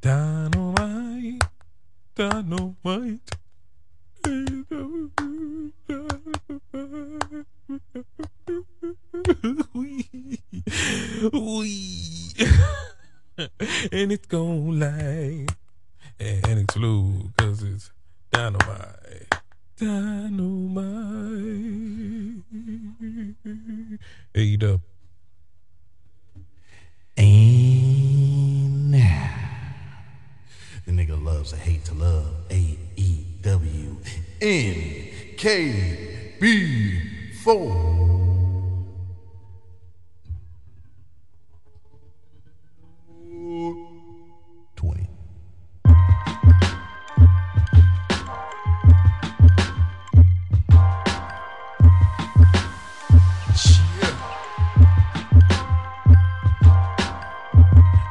Dynamite, dynamite. And it's gon' lie and explode cause it's dynamite. Dynamite. Hey. And now, the nigga loves to hate to love. A E W N K B 4. Twenty.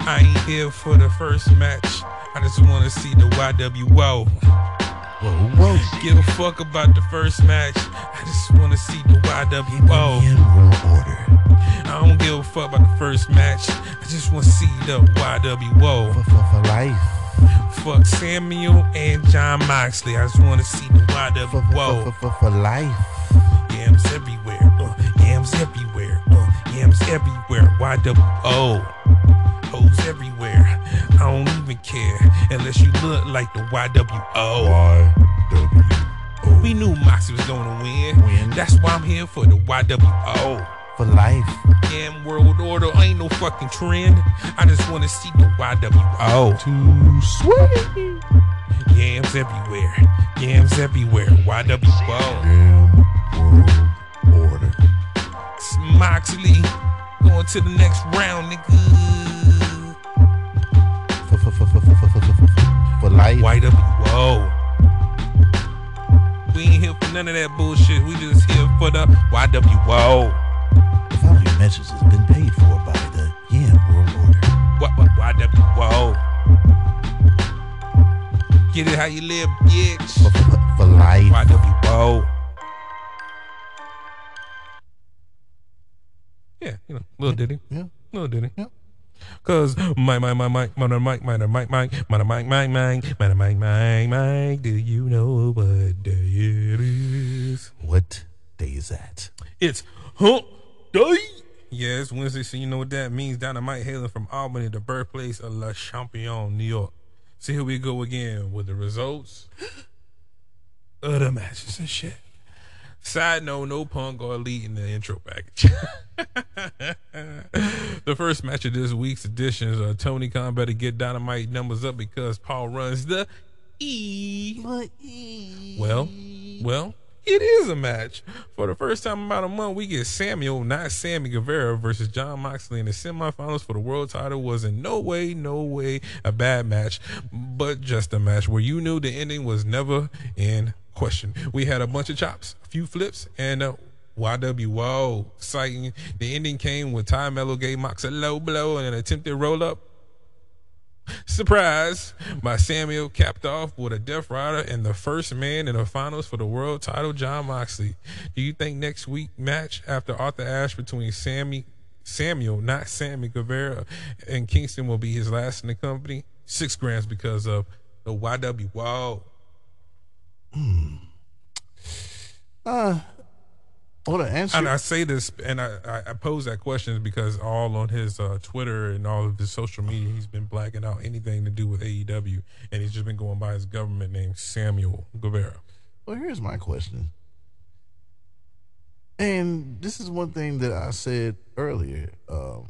I ain't here for the first match. I just want to see the YWO. Whoa, whoa. Give a fuck about the first match. I just want to see the YWO. World Order. I don't give a fuck about the first match. I just want to see the YWO. For, for, for life. Fuck Samuel and Jon Moxley. I just want to see the For, for, YWO. for, for, for life. Yams everywhere. Uh, yams everywhere. Uh, yams everywhere. YWO. Hoes everywhere. I don't even care unless you look like the YWO. Y-W. We knew Moxie was gonna win. Win. That's why I'm here for the YWO. For life. Damn world order ain't no fucking trend. I just wanna see the YWO. Too sweet. Yams everywhere. Yams everywhere. YWO. Damn World Order. It's Moxley going to the next round, nigga. For, life. YWO. We ain't here for none of that bullshit. We just here for the YWO. The following message has been paid for by the Yam World Order. What, what, YWO. Get it how you live, bitch. for, for, for life. YWO. Yeah, you know, little ditty. Yeah. Little ditty. Yeah. Cause my my my my my my my my my my my my my my my my my my do you know what day it is? What day is that? It's hump day. Yeah, it's Wednesday, so you know what that means. Dynamite hailing from Albany, the birthplace of La Champion, New York. So here we go again with the results of the matches and shit. Side note, no punk or elite in the intro package. the first match of this week's edition is uh, Tony Khan better get dynamite numbers up because Paul runs the E. Well, well, it is a match. For the first time in about a month, we get Samuel, not Sammy Guevara, versus Jon Moxley in the semifinals for the world title. Was in no way, no way a bad match, but just a match where you knew the ending was never in question. We had a bunch of chops, a few flips, and uh, YWO exciting. The ending came when Tay Melo gave Mox a low blow and an attempted roll up. Surprise by Samuel capped off with a Death Rider and the first man in the finals for the world title, Jon Moxley. Do you think next week match after Arthur Ashe between Sammy Samuel, not Sammy Guevara, and Kingston will be his last in the company? Six grams because of the YWO. Uh, well, to answer. And I say this, and I, I, I pose that question because all on his uh, Twitter and all of his social media, he's been blacking out anything to do with AEW, and he's just been going by his government name, Samuel Guevara. Well, here's my question. And this is one thing that I said earlier. Um,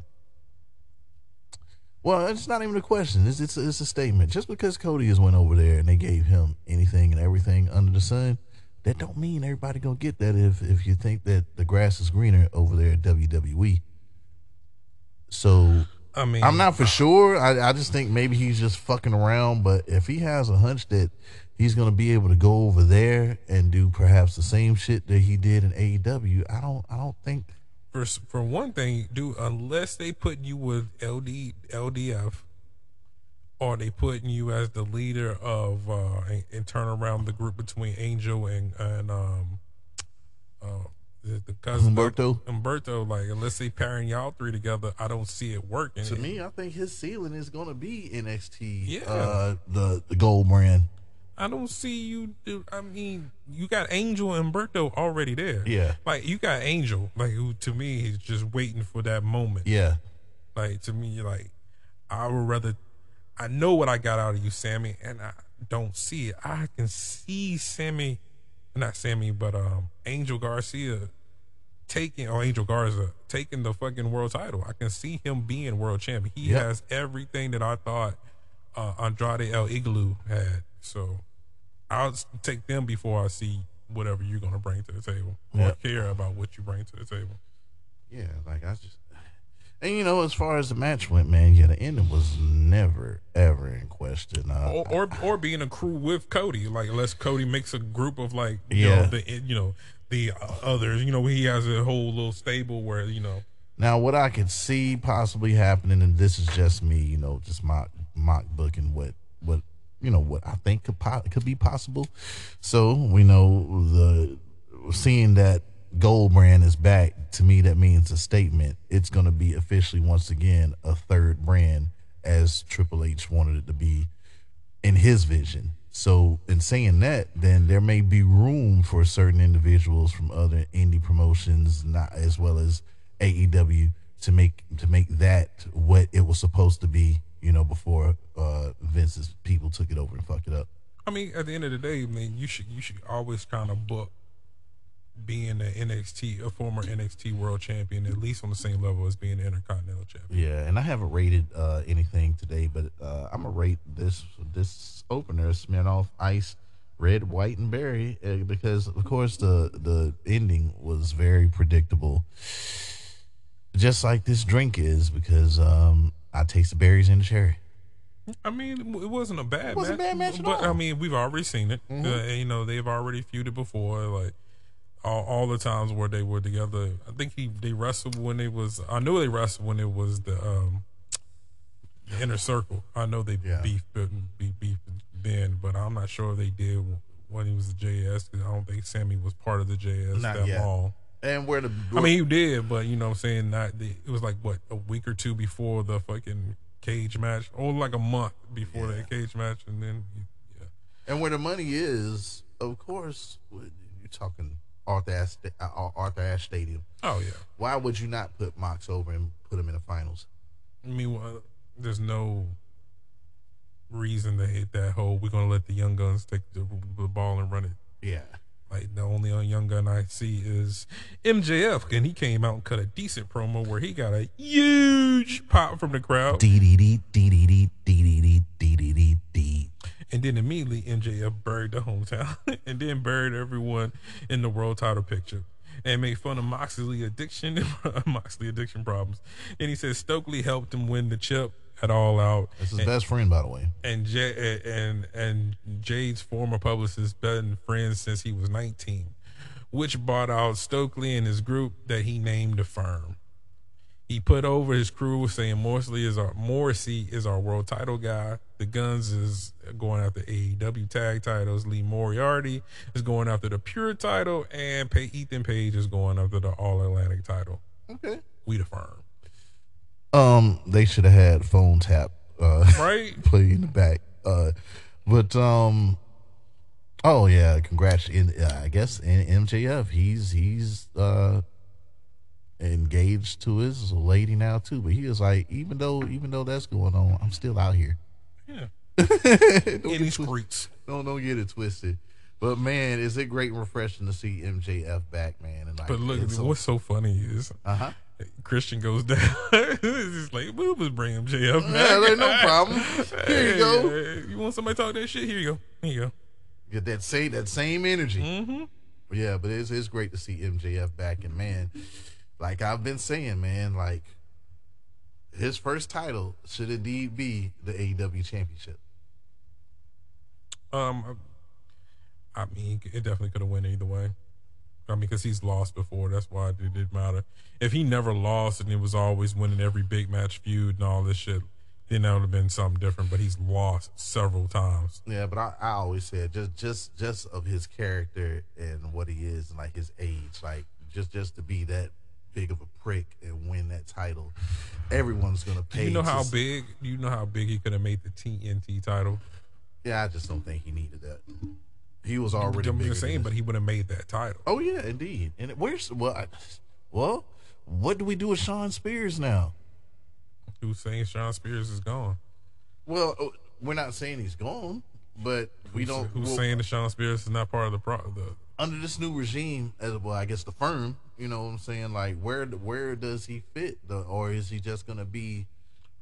well, it's not even a question. It's, it's, it's a statement. Just because Cody has went over there and they gave him anything and everything under the sun, that don't mean everybody gonna get that. If if you think that the grass is greener over there at WWE, so I mean, I'm not for sure. I, I just think maybe he's just fucking around. But if he has a hunch that he's going to be able to go over there and do perhaps the same shit that he did in AEW, I don't. I don't think. For for one thing, do unless they put you with LD LDF, or they putting you as the leader of uh and, and turn around the group between Angel and and um uh the, the cousin Humberto? Humberto, like unless they pairing y'all three together, I don't see it working. To me, I think his ceiling is going to be NXT. Yeah. Uh, the the gold brand. I don't see you. I mean, you got Angel and Humberto already there. Yeah. like you got Angel, like who to me is just waiting for that moment. Yeah. Like to me, you're like I would rather. I know what I got out of you, Sammy, and I don't see it. I can see Sammy, not Sammy, but um Angel Garcia taking or Angel Garza taking the fucking world title. I can see him being world champion. He Yep. has everything that I thought uh, Andrade El Idolo had. So I'll take them before I see whatever you're gonna bring to the table or Yep. care about what you bring to the table. Yeah. Like I just. And you know, as far as the match went, man, yeah, the ending was never ever in question. Uh, or, or or being a crew with Cody, like unless Cody makes a group of like you Yeah. know the you know the uh, others, you know he has a whole little stable where you know Now, what I could see possibly happening, and this is just me, you know, just mock mock booking what what you know what I think could po- could be possible. So we know the seeing that Gold brand is back to me. That means a statement. It's going to be officially once again a third brand as Triple H wanted it to be in his vision. So, in saying that, then there may be room for certain individuals from other indie promotions, not as well as AEW, to make to make that what it was supposed to be. You know, before uh, Vince's people took it over and fucked it up. I mean, at the end of the day, I mean, you should you should always kind of book being an NXT, a former NXT World Champion, at least on the same level as being an Intercontinental Champion. Yeah, and I haven't rated uh, anything today, but uh, I'm gonna rate this this opener Smirnoff Ice Red, White, and Berry uh, because, of course, the the ending was very predictable, just like this drink is. Because um, I taste the berries in the cherry. I mean, it wasn't a bad wasn't match, a bad match at but all. Mm-hmm. I mean, we've already seen it. Uh, you know, they've already feuded before, like all, all the times where they were together. I think he they wrestled when they was. I know they wrestled when it was the um the inner circle. I know they Yeah. beefed, but be beefed then, but I'm not sure if they did when he was the JS. I don't think Sammy was part of the JS Not that yet. long. And where the I mean, you did, but you know what I'm saying? Not the, it was like what a week or two before the fucking cage match, or like a month before Yeah. that cage match, and then yeah, and where the money is, of course, you're talking Arthur Ashe, Arthur Ashe Stadium. oh yeah. Why would you not put Mox over and put him in the finals? I mean, well, there's no reason to hit that hole. We're gonna let the young guns take the, the ball and run it. Yeah. Like the only young gun I see is MJF, and he came out and cut a decent promo where he got a huge pop from the crowd. Dee dee dee dee dee dee dee dee dee dee dee dee dee. And then immediately MJF buried the hometown and then buried everyone in the world title picture and made fun of Moxley addiction Moxley addiction problems. And he said Stokely helped him win the chip at all out. That's his best friend, by the way. And J- and and Jade's former publicist been friends since he was 19, which bought out Stokely and his group that he named the firm. He put over his crew saying Morrissey is our Morrissey is our world title guy. The Gunns is going after AEW tag titles. Lee Moriarty is going after the pure title, and Pay- Ethan Page is going after the All Atlantic title. Okay. We the firm, Um, they should have had phone tap uh right? play in the back. Uh, but um, oh yeah, congrats. In uh, I guess in MJF, he's he's uh engaged to his lady now too. But he was like, even though even though that's going on, I'm still out here. Yeah, don't, in get these streets. don't don't get it twisted. But man, is it great and refreshing to see MJF back, man? And like, But look, what's so funny is uh huh. Christian goes down. it's like, we'll just bring MJF back. Yeah, there- no problem. Here you go. You want somebody to talk that shit? Here you go. Here you go. Get that same that same energy. Mm-hmm. Yeah, but it's it's great to see MJF back, and man, like I've been saying, man, like his first title should indeed be the AEW Championship. Um, I mean, it definitely could have went either way. I mean, because he's lost before. That's why it didn't matter. If he never lost and it was always winning every big match feud and all this shit, then that would have been something different. But he's lost several times. Yeah, but I, I always said just just just of his character and what he is and like his age, like just just to be that big of a prick and win that title. Everyone's gonna pay. You know how to- big? Do you know how big he could have made the TNT title? Yeah, I just don't think he needed that. He was already. I'm just saying, but he would have made that title. Oh yeah, indeed. And where's well, I, well, what do we do with Shawn Spears now? Who's saying Shawn Spears is gone? Well, uh, we're not saying he's gone, but we don't. Who's well, saying that Shawn Spears is not part of the pro? The under this new regime, as well, I guess the firm. You know what I'm saying? Like, where where does he fit? The, or is he just gonna be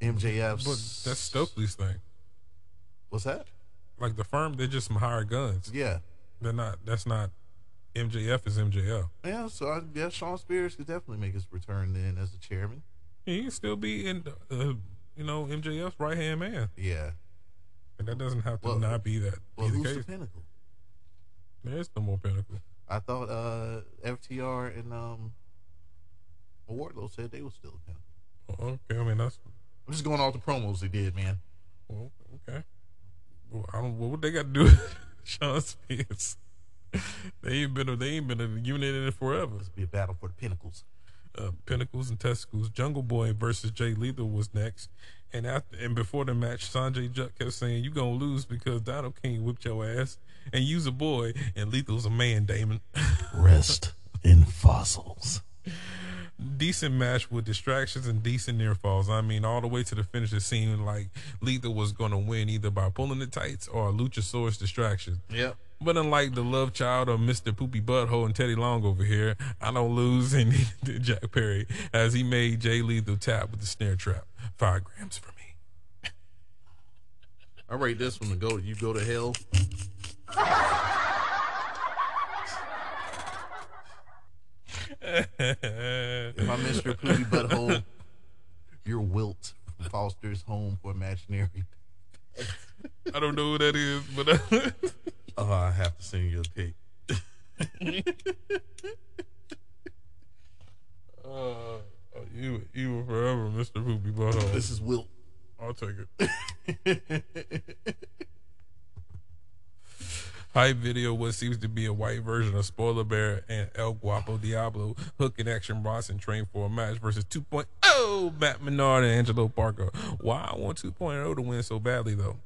MJF's? but that's Stokely's thing. What's that? Like the firm, they're just some hired guns. Yeah, They're not. That's not. MJF is MJF. yeah. So I guess Shawn Spears could definitely make his return then as the chairman. He can still be in, uh, you know, MJF's right hand man, Yeah. and that doesn't have to Well- not be that. Well, be the who's case. the pinnacle? There's no more pinnacle. I thought uh, FTR and um, Wardlow said they were still the pinnacle. Okay, I mean that's I'm just going off the promos they did, man. Well, I don't. What they got to do? with Shawn Spears. They ain't been. A, they ain't been a unit in it forever. This will be a battle for the pinnacles. uh, Pinnacles and Testicles. Jungle Boy versus Jay Lethal was next, and after and before the match, Sanjay Dutt kept saying, "You gonna lose because Donald King whipped your ass, and you's a boy, and Lethal's a man, Damon." Rest in fossils. decent match with distractions and decent near falls. I mean, all the way to the finish, it seemed like Lethal was gonna win either by pulling the tights or a Luchasaurus distraction. Yep. But unlike the love child of Mr. Poopy Butthole and Teddy Long over here, I don't lose any to Jack Perry as he made Jay Lethal tap with the snare trap. Five grams for me. I rate this one to go. You go to hell. If I missed your poopy butthole, you're Wilt from Foster's Home for Imaginary. I don't know who that is, but Oh, I have to send you a pic. uh, you you will forever, Mr. Poopy Butthole. This is Wilt. I'll take it. Hype video what seems to be a white version of Spoiler Bear and El Guapo Diablo Hook and Action Bronson train for a match versus 2.0 Matt Menard and Angelo Parker. Why I want 2.0 to win so badly though?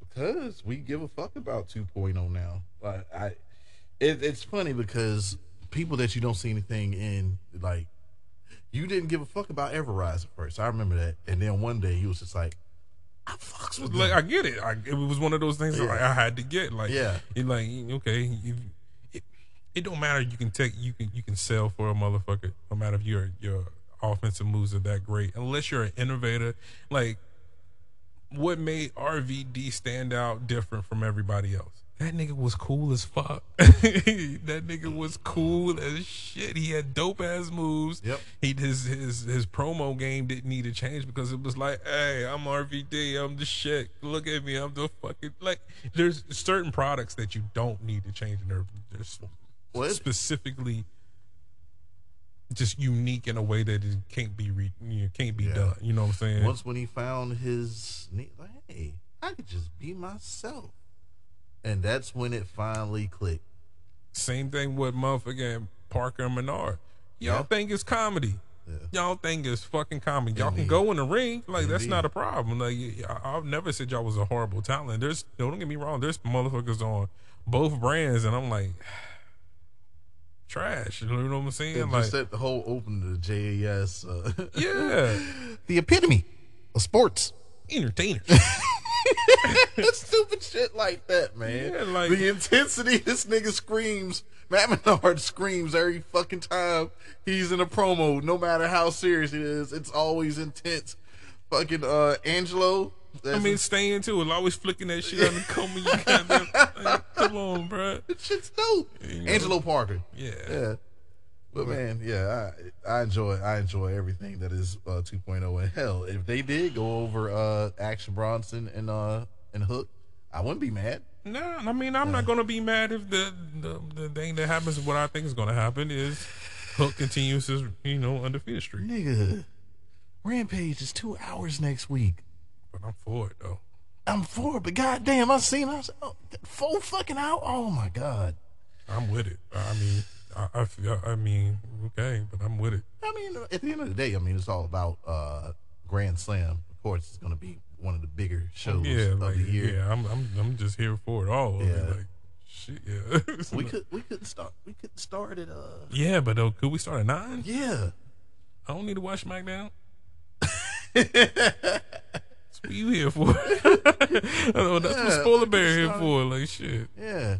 Because we give a fuck about 2.0 now. Like I, it, it's funny because people that you don't see anything in, like, you didn't give a fuck about Everrise at first. I remember that, and then one day he was just like, "I fucks with Like them." I get it. I, it was one of those things that, like, I had to get. Like Yeah. it like okay, you, it, it don't matter. You can take you can you can sell for a motherfucker. No matter if your your offensive moves are that great, unless you're an innovator. Like what made RVD stand out different from everybody else? That nigga was cool as fuck. that nigga was cool as shit. He had dope ass moves. Yep. He his his his promo game didn't need to change because it was like, hey, I'm RVD, I'm the shit. Look at me, I'm the fucking like. There's certain products that you don't need to change, and they're, they're What? specifically just unique in a way that it can't be re, you know, can't be Yeah. done. You know what I'm saying? Once when he found his, like, hey, I could just be myself, and that's when it finally clicked. Same thing with motherfucking Parker and Menard. Y'all Yeah. think it's comedy. Yeah. Y'all think it's fucking comedy. Y'all can go in the ring. Like that's not a problem. Like I- I've never said y'all was a horrible talent. There's don't get me wrong. There's motherfuckers on both brands, and I'm like trash. You know what I'm saying? And like set the whole open to JAS, uh, yeah, the epitome of sports. entertainers. Stupid shit like that, man. Yeah, like- the intensity this nigga screams. Matt Menard screams every fucking time he's in a promo, no matter how serious it is. It's always intense. Fucking uh Angelo. I mean, stay into it. Always flicking that shit on the comb. You goddamn, like, come on, bro. that shit's dope. You know? Angelo Parker. Yeah. Yeah. But man, yeah, I I enjoy I enjoy everything that is uh 2.0 and hell, if they did go over uh Action Bronson and uh and Hook, I wouldn't be mad. No, I mean I'm not gonna be mad if the, the the thing that happens. What I think is gonna happen is Hook continues his you know undefeated streak. Nigga, Rampage is two hours next week. But I'm for it though. I'm for it, but goddamn, I seen I was oh, four fucking out. Oh my god, I'm with it. I mean, I, I, I mean, okay, but I'm with it. I mean, at the end of the day, I mean, it's all about uh, Grand Slam. Of course, it's going to be one of the bigger shows Yeah, of like the year. yeah, I'm I'm I'm just here for it all. I mean, Yeah. like shit, yeah. We could we couldn't start we couldn't start at uh yeah, but uh, could we start at nine? yeah. I don't need to watch SmackDown. That's what you here for? I know, that's what Yeah, Spoiler Bear here for. Like shit, Yeah.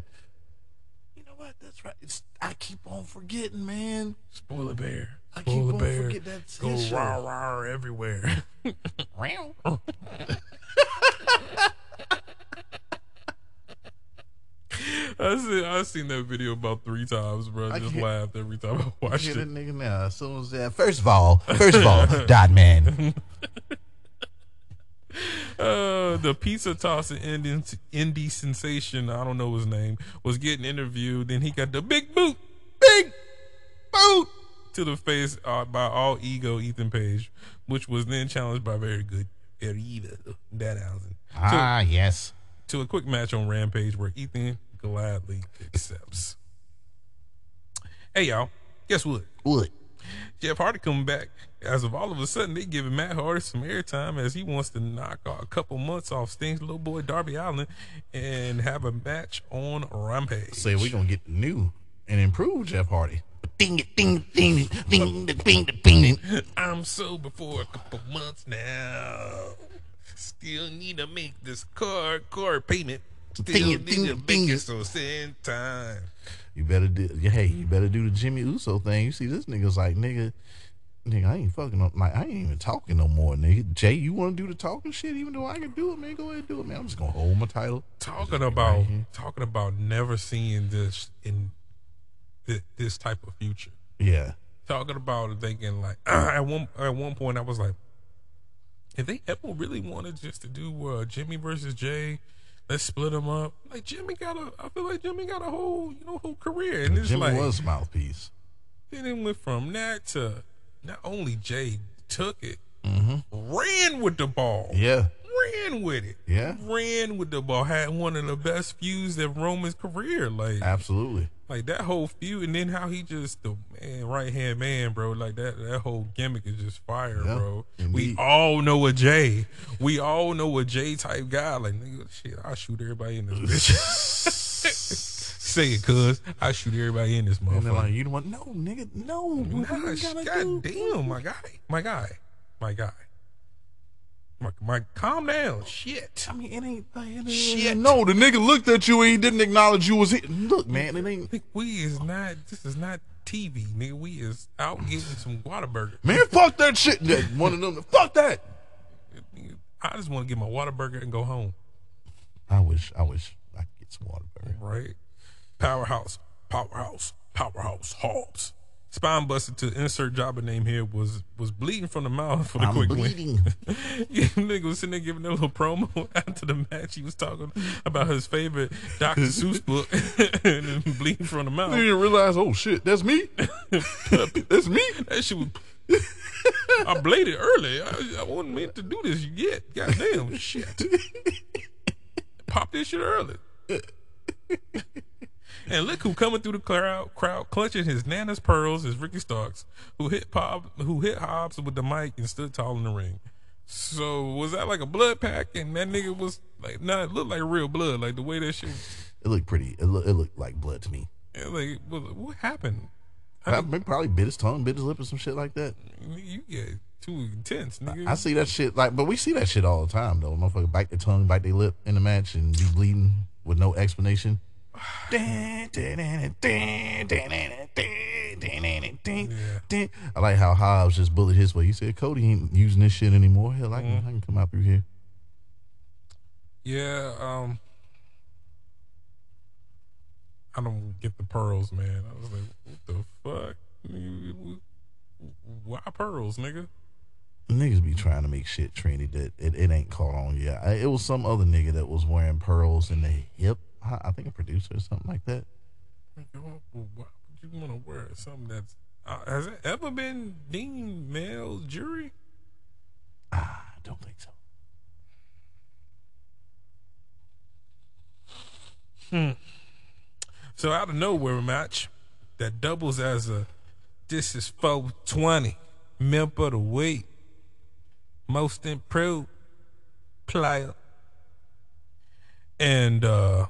You know what? That's right. It's I keep on forgetting, man. Spoiler Bear, I keep Spoiler on Bear, forgetting that's go his show. rah rah everywhere. I seen I seen that video about three times, bro. I just can't- laughed every time I watched Hear it. nigga now. As soon as that, first of all, first of all, Dot Man. Uh, the pizza tosser Indian indie sensation, I don't know his name, was getting interviewed. Then he got the big boot, big boot to the face uh, by all ego Ethan Page, which was then challenged by very good Eriva Danhausen Ah, yes. to a quick match on Rampage where Ethan gladly accepts. Hey y'all, guess what? What? Jeff Hardy coming back. As of all of a sudden, they giving Matt Hardy some airtime as he wants to knock a couple months off Sting's little boy Darby Allin and have a match on Rampage. Say we gonna get new and improved Jeff Hardy. Ding ding ding ding ding ding ding. I'm sober for a couple months now. Still need to make this car car payment. Still need to make it it. so send time. You better do. Hey, you better do the Jimmy Uso thing. You see, this nigga's like, nigga, nigga, I ain't fucking up. Like, I ain't even talking no more, nigga. Jay, you want to do the talking shit? Even though I can do it, man, go ahead and do it, man. I'm just gonna hold my title. Talking about Right talking about never seeing this in thi- this type of future. Yeah, talking about thinking like at one at one point I was like, if they ever really wanted just to do uh, Jimmy versus Jay, let's split them up. Like Jimmy got a, I feel like Jimmy got a whole you know whole career, and it's Jimmy like was mouthpiece. then it went from that to not only Jay took it, mm-hmm. ran with the ball, Yeah, ran with it, Yeah. ran with the ball, had one of the best feuds of Roman's career, like absolutely. like that whole feud, and then how he just the man right hand man, bro. Like that that whole gimmick is just fire, Yeah, bro. We all know a Jay. We all know a Jay type guy. Like nigga, shit, I shoot everybody in this bitch. Say it, cuz I shoot everybody in this And they're motherfucker. like, you don't want no, nigga, no. Nah, we sh- gotta God do- damn, my guy, my guy, my guy. My, my calm down, shit. I mean, it ain't. It ain't Shit. No, the nigga looked at you and he didn't acknowledge you was here. Look, man, it ain't. We is not. This is not TV, nigga. We is out getting some Whataburger. Man, fuck that shit. One of them. Fuck that. I just want to get my Whataburger and go home. I wish. I wish I could get some water, burger. Right? Powerhouse, powerhouse, powerhouse, Hobbs. Spine busted to insert jobber name here was was bleeding from the mouth for the I'm quick bleeding. win. yeah, nigga was sitting there giving a little promo after the match. He was talking about his favorite Dr. Seuss book and then bleeding from the mouth. didn't realize. Oh shit, that's me. that's me. That shit was. I bladed early. I, I wasn't meant to do this yet. Goddamn shit. Pop this shit early. And look who coming through the crowd, crowd clutching his Nana's pearls is Ricky Starks, who hit Pop, who hit Hobbs with the mic and stood tall in the ring. So was that like a blood pack? And that nigga was like, nah, it looked like real blood, like the way that shit. It looked pretty. It, look, it looked like blood to me. Like, what, what happened? I, maybe probably bit his tongue, bit his lip, or some shit like that. You get too intense, nigga. I see that shit like, but we see that shit all the time though. Motherfucker bite their tongue, bite their lip in the match, and be bleeding with no explanation. I like how Hobbs just bullied his way. He said Cody ain't using this shit anymore. Hell, I can, I can come out through here. Yeah, um I don't get the pearls, man. I was like, what the fuck? Why pearls, nigga? Niggas be trying to make shit trendy that it, it ain't caught on yet. I, it was some other nigga that was wearing pearls in the hip. I, think a producer or something like that. Why would you want to wear something that's uh, has it ever been deemed male jury? Ah, I don't think so. Hmm. So out of nowhere match, that doubles as a this is 420 member of the week, most improved player, and uh,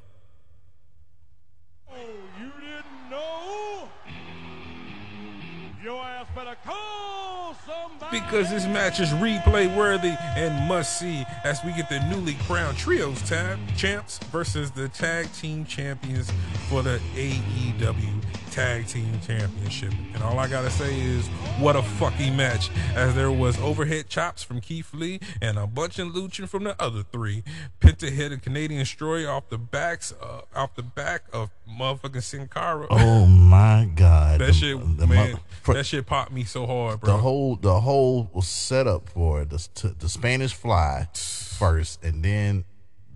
because this match is replay worthy and must see as we get the newly crowned trios tab champs versus the tag team champions for the AEW Tag Team Championship. And all I gotta say is, what a fucking match! As there was overhead chops from Keith Lee and a bunch of luching from the other three. Penta hit a Canadian destroyer off the backs, uh, off the back of motherfucking Sin Cara. Oh my God! that The- shit, the man, for- that shit popped me so hard, bro. the whole the whole was set up for it. The, the Spanish fly first, and then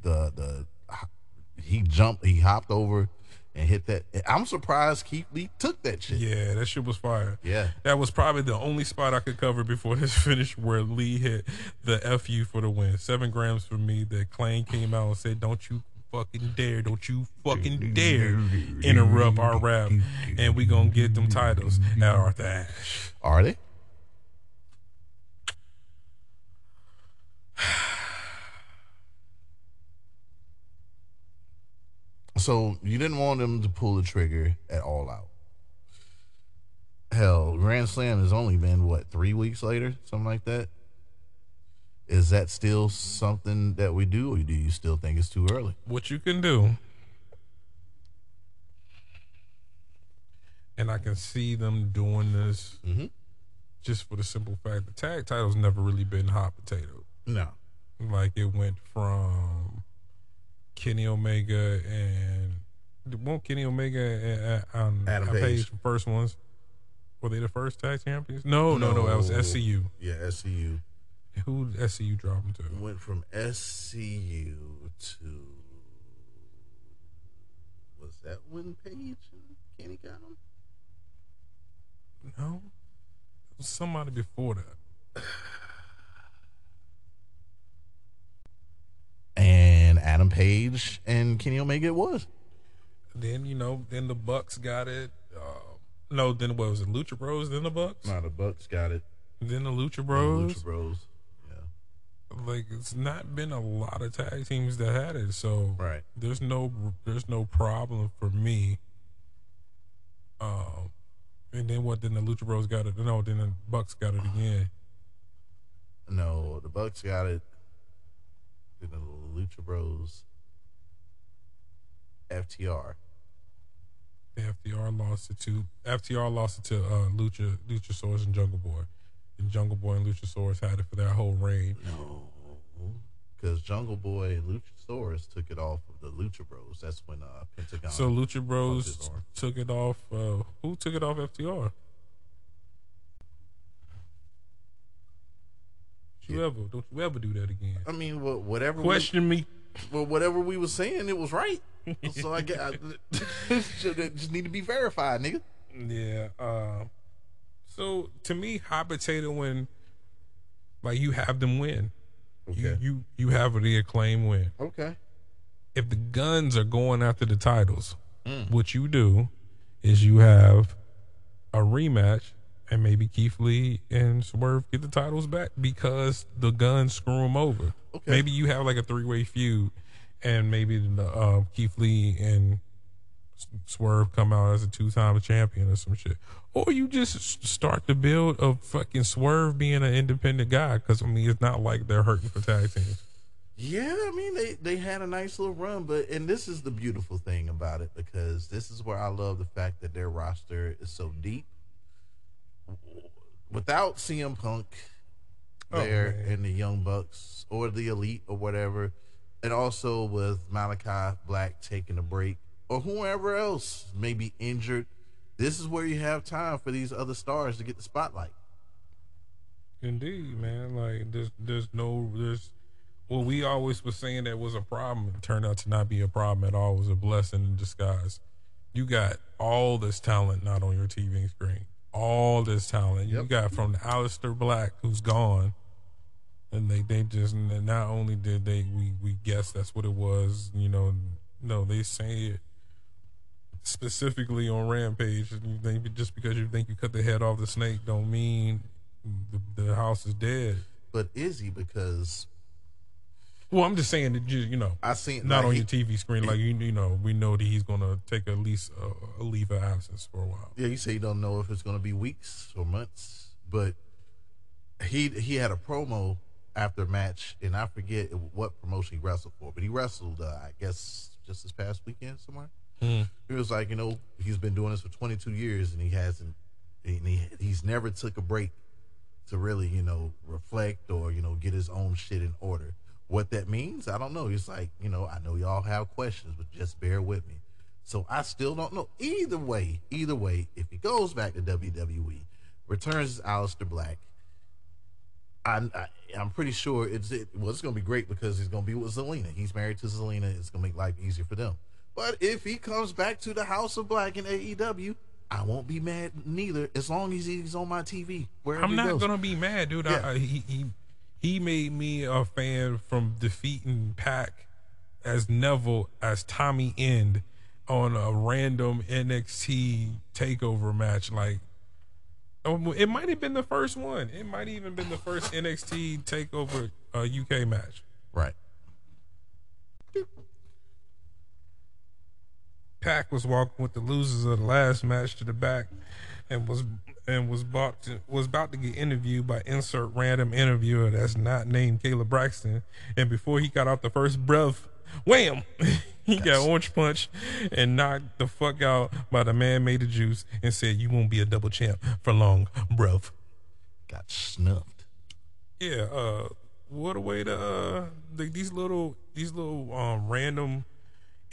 the the he jumped, he hopped over and hit that. I'm surprised Keith Lee took that shit. Yeah, that shit was fire. Yeah. That was probably the only spot I could cover before this finish where Lee hit the FU for the win. Seven grams for me. That claim came out and said, Don't you fucking dare, don't you fucking dare interrupt our rap. And we gonna get them titles at Arthur Ashe. Are they? So you didn't want them to pull the trigger at all out. Hell, Grand Slam has only been what three weeks later, something like that. Is that still something that we do, or do you still think it's too early? What you can do. And I can see them doing this Mhm. just for the simple fact the tag title's never really been hot potato. No. Like it went from Kenny Omega and won't Kenny Omega and uh, um, Adam Page. Page. first ones? Were they the first tag champions? No, no, no. That was SCU. Yeah, SCU Who did SCU drop them to? went from SCU to was that when Page and Kenny got him? No, it was somebody before that. And Adam Page and Kenny Omega it was. Then you know, then the Bucks got it. Uh, no, then what was it? Lucha Bros. Then the Bucks. No, the Bucks got it. Then the Lucha Bros. Lucha Bros. Yeah. like it's not been a lot of tag teams that had it so Right. there's no there's no problem for me um and then what then the lucha bros got it no then the bucks got it again No, the Bucks got it. Then the Lucha Bros. FTR. the ftr lost it to ftr lost it to uh lucha luchasaurus and jungle boy and jungle boy and luchasaurus had it for their whole reign No. Because Jungle Boy and Luchasaurus took it off of the Lucha Bros. That's when uh, Pentagon. so lucha bros took it off uh who took it off ftr you ever don't you ever do that again I mean, wha- whatever. question me well, whatever we were saying, it was right. so I get. I, just need to be verified, nigga. Yeah. Uh, so to me, hot potato when like you have them win. Okay. you you have the acclaim win. Okay. If the guns are going after the titles, what you do is you have a rematch and maybe Keith Lee and Swerve get the titles back because the guns screw them over. Okay. Maybe you have like a three way feud and maybe the, uh, Keith Lee and Swerve come out as a two time champion or some shit. Or you just start the build of fucking Swerve being an independent guy because, I mean, it's not like they're hurting for tag teams. Yeah, I mean they they had a nice little run, but and this is the beautiful thing about it because this is where I love the fact that their roster is so deep. Without CM Punk Oh, there man. and the Young Bucks or the Elite or whatever, and also with Malakai Black taking a break or whoever else may be injured, this is where you have time for these other stars to get the spotlight. Indeed, man. Like, there's, there's no, there's, what we always were saying that was a problem, it turned out to not be a problem at all. It was a blessing in disguise. You got all this talent not on your TV screen. All this talent. You got from Aleister Black, who's gone. And they, they just not only did they we we guess that's what it was, you know, no, they say it specifically on Rampage. And you think just because you think you cut the head off the snake, don't mean the, the house is dead. But is he? Because Well, I'm just saying that you, you know, I seen not like, on he- your TV screen. Like you, you know, we know that he's gonna take at least a, a leave of absence for a while. Yeah, you say you don't know if it's going to be weeks or months, but he he had a promo after a match, and I forget what promotion he wrestled for, but he wrestled, uh, I guess, just this past weekend somewhere. He was like, you know, he's been doing this for 22 years, and he hasn't, and he, he's never took a break to really, you know, reflect or you know get his own shit in order. What that means, I don't know. He's like, you know, I know y'all have questions, but just bear with me. So I still don't know. Either way, either way, if he goes back to WWE, returns as Aleister Black, I, I, I'm pretty sure it's it. Well, it's going to be great because he's going to be with Zelina. He's married to Zelina. It's going to make life easier for them. But if he comes back to the House of Black in AEW, I won't be mad neither, as long as he's on my TV. Wherever I'm not goes. gonna be mad, dude. Yeah. I, I, he, he he made me a fan from defeating Pac as Neville as Tommy End on a random NXT takeover match. Like um, it might have been the first one. It might even been the first NXT takeover uh, UK match. Right. Pac was walking with the losers of the last match to the back, and was and was about to, was about to get interviewed by insert random interviewer that's not named Kayla Braxton. And before he got out the first breath, wham, he got orange punch and knocked the fuck out by the man made of juice and said, "You won't be a double champ for long, bruv." Got snuffed. Yeah, uh, what a way to uh, the, these little these little um, random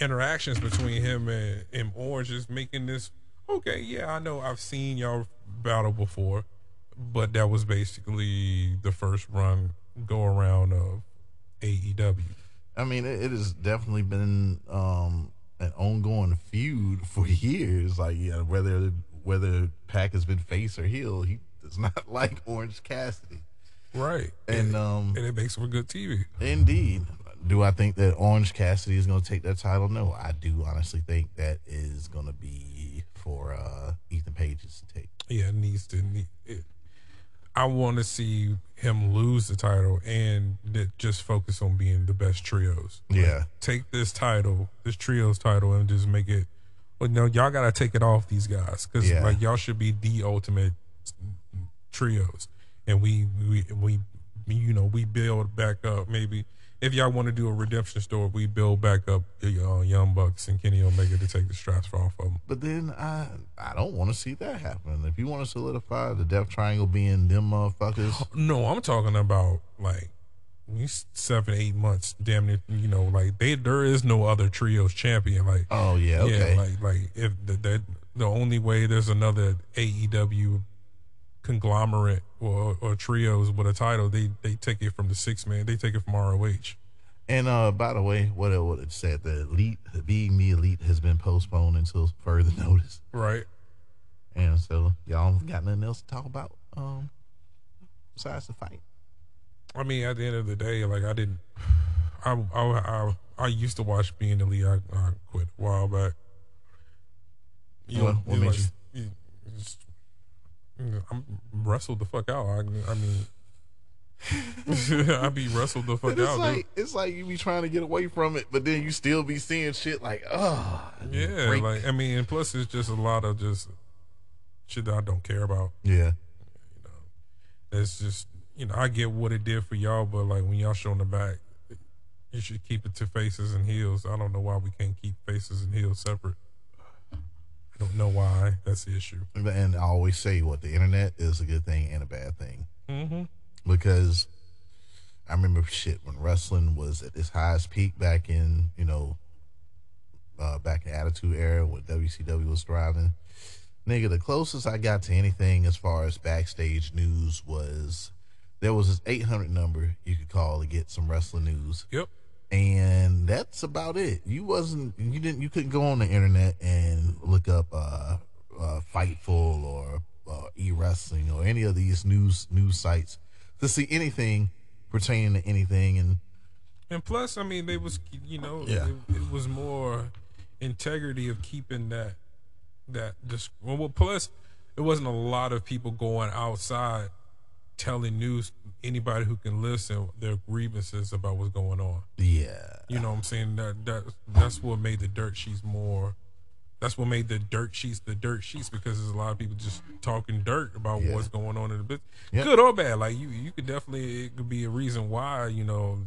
interactions between him and, and Orange is making this. Okay, yeah, I know I've seen y'all battle before, but that was basically the first run go around of AEW. I mean, it, it has definitely been um, an ongoing feud for years. Like, yeah, whether whether Pac has been face or heel, he does not like Orange Cassidy. Right, And um, and it makes for good TV. indeed, do I think that Orange Cassidy is going to take that title? No, I do honestly think that is going to be for uh, Ethan Page's to take. Yeah, needs to. Need, it, I want to see him lose the title and that just focus on being the best trios. Yeah. take this title, this trios title, and just make it. Well, no, y'all gotta take it off these guys because Yeah. like y'all should be the ultimate trios, and we we we you know we build back up. Maybe if y'all want to do a redemption story, we build back up uh, Young Bucks and Kenny Omega to take the straps off of them. But then I I don't want to see that happen. If you want to solidify the Death Triangle being them motherfuckers, No, I'm talking about like seven, eight months, damn near. You know, like they there is no other trios champion. Like oh yeah, okay. Yeah, like like if the, the the only way there's another AEW conglomerate or or trios with a title, they they take it from the six man, they take it from ROH. And uh, by the way, what it, what it said, the elite being the elite has been postponed until further notice. Right. And so y'all got nothing else to talk about um, besides the fight. I mean, at the end of the day, like I didn't. I I I, I used to watch being the lead. I, I quit a while back. You What- know, what made like- you- it's- I'm wrestled the fuck out. I, I mean, I be wrestled the fuck it's out. dude. like it's like you be trying to get away from it, but then you still be seeing shit like, oh, Yeah, break. like I mean, and plus it's just a lot of just shit that I don't care about. yeah, you know, It's just you know I get what it did for y'all, but like when y'all showing the back, you should keep it to faces and heels. I don't know why we can't keep faces and heels separate. I don't know why. That's the issue. and I always say what the internet is a good thing and a bad thing Mm-hmm. because I remember shit when wrestling was at its highest peak back in you know uh, back in Attitude Era when WCW was thriving. Nigga, the closest I got to anything as far as backstage news was there was this 800 number you could call to get some wrestling news. Yep. And that's about it. You wasn't you didn't you couldn't go on the internet and look up uh, uh Fightful or uh, e wrestling or any of these news news sites to see anything pertaining to anything. And And plus, I mean, they was you know, Yeah. it, it was more integrity of keeping that that just well, well, plus it wasn't a lot of people going outside telling news anybody who can listen their grievances about what's going on. Yeah. You know what I'm saying? That that that's what made the dirt sheets more that's what made the dirt sheets the dirt sheets because there's a lot of people just talking dirt about Yeah. what's going on in the business. Yeah. Good or bad. Like you you could definitely it could be a reason why, you know,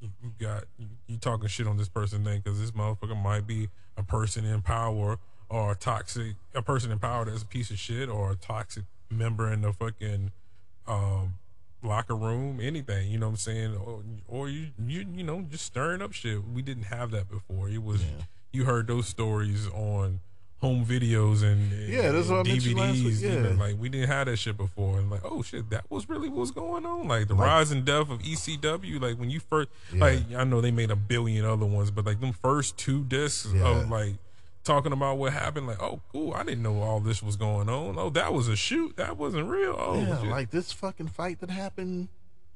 you, you got you, you talking shit on this person thing because this motherfucker might be a person in power or a toxic a person in power that's a piece of shit or a toxic member in the fucking um locker room anything you know what i'm saying or, or you you you know just stirring up shit we didn't have that before it was Yeah. you heard those stories on home videos and, and Yeah, that's what I and mentioned last week, DVDs. you know, yeah. like we didn't have that shit before, and like, oh shit, that was really what was going on. Like the Like- rise and death of ECW. Like when you first, Yeah. like I know they made a billion other ones, but like them first two discs Yeah. of like talking about what happened. Like, oh cool, I didn't know all this was going on. Oh, that was a shoot. That wasn't real. Oh, yeah, like this fucking fight that happened,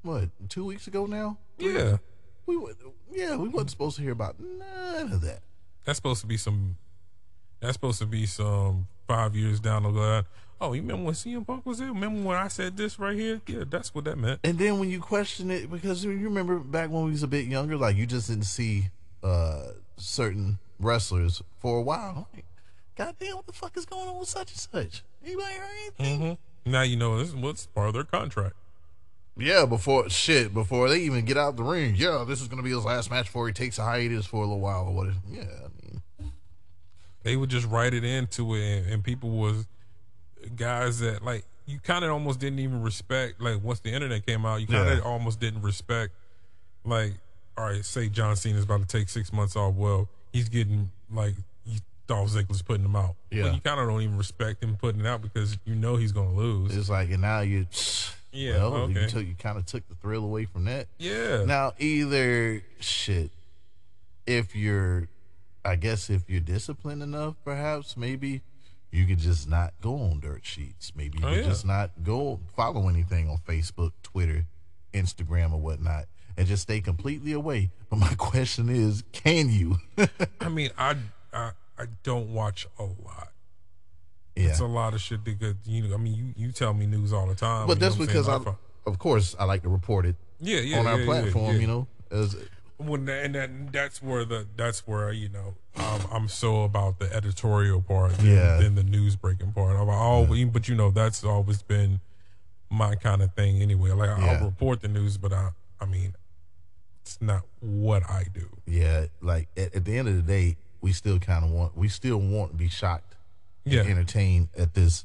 what, two weeks ago now? yeah. We wa- yeah, we wasn't supposed to hear about none of that. That's supposed to be some. That's supposed to be some five years down the line. Oh, you remember when CM Punk was there? Remember when I said this right here? Yeah, that's what that meant. And then when you question it, because you remember back when we was a bit younger, like you just didn't see uh certain wrestlers for a while. Like, God damn, what the fuck is going on with such and such? Anybody heard anything? hmm Now you know this is what's part of their contract. Yeah, before shit, before they even get out the ring. Yeah, this is gonna be his last match before he takes a hiatus for a little while or what. Yeah, I mean, They would just write it into it, and, and people was guys that like you kind of almost didn't even respect. Like once the internet came out, you kind of Yeah. almost didn't respect. Like, all right, say John Cena's about to take six months off. Well, he's getting like he, Dolph Ziggler's putting him out. Yeah. but you kind of don't even respect him putting it out because you know he's gonna lose. it's like, and now you, Yeah, well, okay. you took, you kind of took the thrill away from that. yeah, Now, either shit, if you're, I guess if you're disciplined enough, perhaps maybe you could just not go on dirt sheets. Maybe you Oh, could yeah. just not go follow anything on Facebook, Twitter, Instagram, or whatnot, and just stay completely away. But my question is, can you? I mean, I, I I don't watch a lot. yeah, It's a lot of shit because you know. I mean, you you tell me news all the time. but that's because I, of course, I like to report it yeah yeah on our yeah, platform. yeah. You know, as when and that that's where the that's where you know um, I'm so about the editorial part than, Yeah. than the news breaking part. I'm always, but you know that's always been my kind of thing anyway. Like. I'll report the news, but I I mean it's not what I do. yeah, like at, at the end of the day, we still kind of want, we still want to be shocked Yeah, entertained at this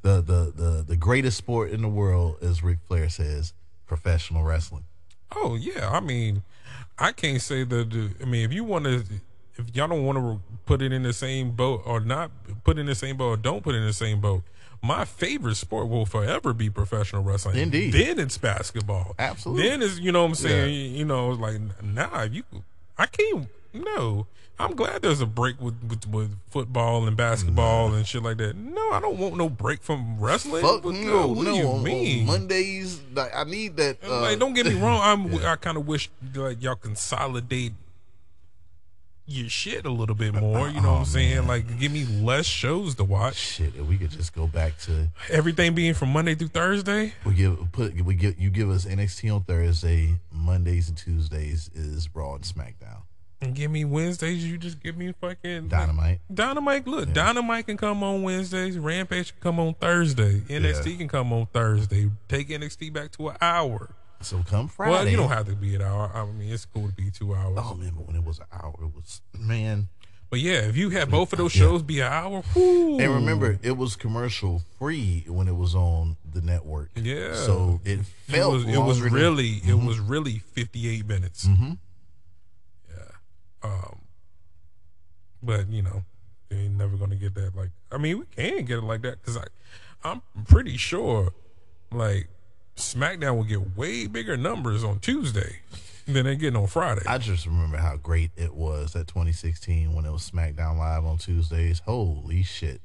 the, the the the greatest sport in the world, as Ric Flair says, professional wrestling. Oh yeah, I mean, I can't say that. I mean, if you want to, if y'all don't want to put it in the same boat or not put it in the same boat or don't put it in the same boat, my favorite sport will forever be professional wrestling. Indeed. Then it's basketball. Absolutely. Then it's you know what I'm saying. You know, like nah, you, I can't. No, I'm glad there's a break with with, with football and basketball and shit like that. No, I don't want no break from wrestling. Fuck What- no, what no. do you on- on? Mondays, like, I need that. Uh, like, don't get me wrong. I'm. I kind of wish like y'all consolidate your shit a little bit more. You know what I'm oh, saying? Like, give me less shows to watch. Shit, if we could just go back to Everything being from Monday through Thursday. we give put we give you give us NXT on Thursday, Mondays and Tuesdays is Raw and SmackDown. And give me Wednesdays. You just give me fucking Dynamite. Dynamite. Look, Dynamite can come on Wednesdays. Rampage can come on Thursday. NXT can come on Thursday. Take NXT back to an hour. So come Friday. Well, you don't have to be an hour. I mean, it's cool to be two hours. Oh man, but when it was an hour, it was man. But yeah, if you had both of those shows be an hour, whoo. And remember, it was commercial free when it was on the network. Yeah. So it it felt was it was longer than- really it was really 58 minutes Mhm. yeah um but you know they ain't never gonna get that like i mean we can get it like that because i i'm pretty sure like smackdown will get way bigger numbers on tuesday than they getting on friday I just remember how great it was that 2016 when it was SmackDown Live on Tuesdays. Holy shit!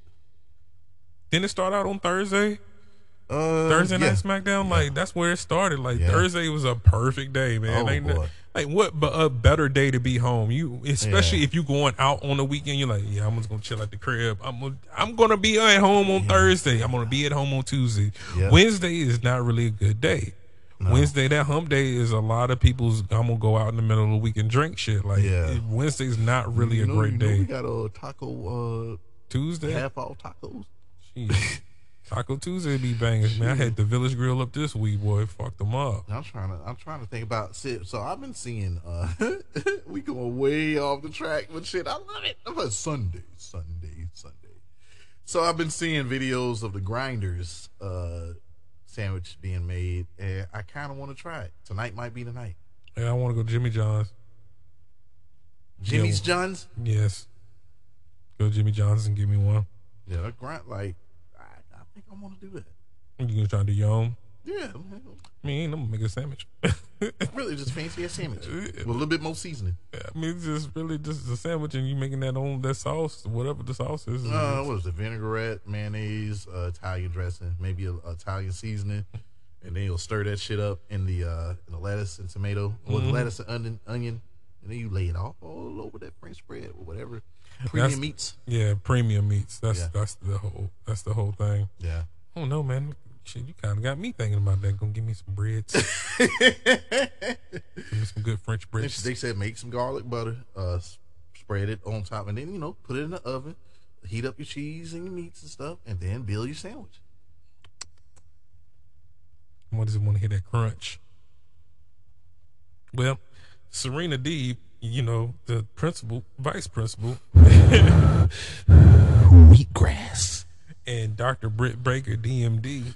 didn't it start out on thursday Uh, Thursday yeah. night SmackDown, like that's where it started. Like Yeah. Thursday was a perfect day, man. Oh, boy. Like what? But a better day to be home. You, especially Yeah. if you going out on the weekend. You're like, yeah, I'm just gonna chill at the crib. I'm gonna, I'm gonna be at home on Thursday. I'm gonna be at home on Tuesday. Yeah. Wednesday is not really a good day. Wednesday, that hump day is a lot of people's. I'm gonna go out in the middle of the week and drink shit. Like Yeah. Wednesday's not really You a great you know day. We got a taco uh, Tuesday, half off tacos. Jeez. Taco Tuesday be bangers, man. I had the Village Grill up this week, boy. Fucked them up. I'm trying to. I'm trying to think about. Shit. So I've been seeing. uh We going way off the track, but shit, I love it. I'm a Sunday, Sunday, Sunday. So I've been seeing videos of the grinders uh sandwich being made, and I kind of want to try it. Tonight might be the night. And I want to go Jimmy John's. Jimmy's Yeah. John's. Yes. Go Jimmy John's and give me one. Yeah, that grind. Like, I, I think I want to do that. You gonna try to do your own? Yeah, I mean, I'm gonna make a sandwich. really, just fancy a sandwich with a little bit more seasoning. I mean, it's just really just a sandwich, and you making that on that sauce, whatever the sauce is. Uh, what is it? Vinaigrette, mayonnaise, uh, Italian dressing, maybe a, a Italian seasoning, and then you'll stir that shit up in the uh, in the lettuce and tomato, or the lettuce and onion, onion, and then you lay it all, all over that French bread or whatever premium That's- meats. yeah, premium meats. That's Yeah. that's the whole that's the whole thing. Yeah, Oh no, man. Shit, you kind of got me thinking about that. Gonna give me some breads. give me some good French breads. they said make some garlic butter, uh, spread it on top, and then you know put it in the oven, heat up your cheese and your meats and stuff, and then build your sandwich. What does it want to hear that crunch? Well, Serena Deeb, you know, the principal, vice principal, Wheatgrass. and Dr. Britt Baker, DMD,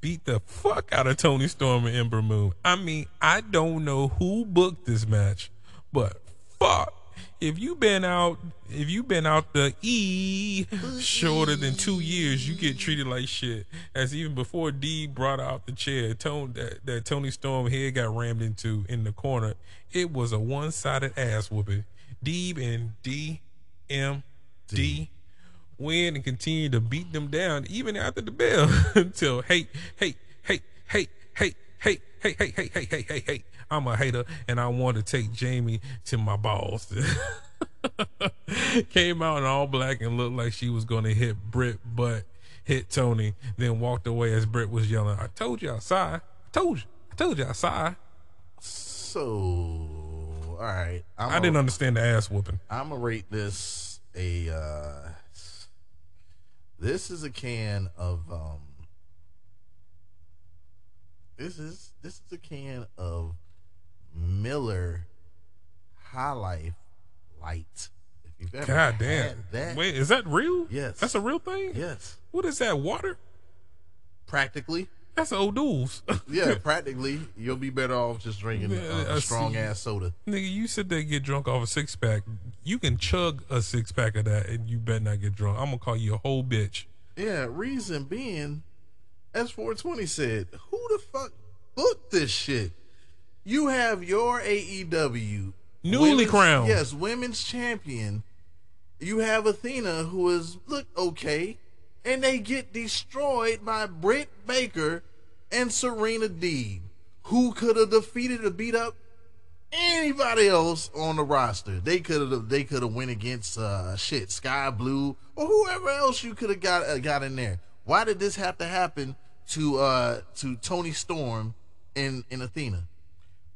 beat the fuck out of Toni Storm and Ember Moon. I mean, I don't know who booked this match, but fuck. If you been out, if you been out the E shorter than two years, you get treated like shit. As even before D brought out the chair, Toni that, that Toni Storm head got rammed into in the corner. It was a one sided ass whooping. Deeb and D M D win and continue to beat them down even after the bell until hey hey hey hey hey hey hey hey hey hey hey hey hey I'm a hater and I want to take Jamie to my balls. Came out in all black and looked like she was gonna hit Britt but hit Tony, then walked away as Britt was yelling, I told you I outside. I told you. I told you I outside. So, all right, I'm I didn't understand the ass whooping. I'm gonna rate this a. Uh, this is a can of. um This is this is a can of Miller High Life Light. If you've ever God damn. that, Wait, is that real? Yes. That's a real thing? yes, What is that? Water? practically, That's old dudes. yeah, practically, you'll be better off just drinking uh, a strong see. ass soda. Nigga, you sit there get drunk off a six pack. You can chug a six pack of that and you better not get drunk. I'm gonna call you a whole bitch. Yeah, reason being, S420 said, who the fuck booked this shit? You have your AEW Newly women's- crowned. Yes, women's champion. You have Athena who is look okay, and they get destroyed by Britt Baker and Serena Deeb, who could have defeated or beat up anybody else on the roster. They could have they could have went against uh shit Skye Blue or whoever else you could have got uh, got in there. Why did this have to happen to uh to Toni Storm and and Athena?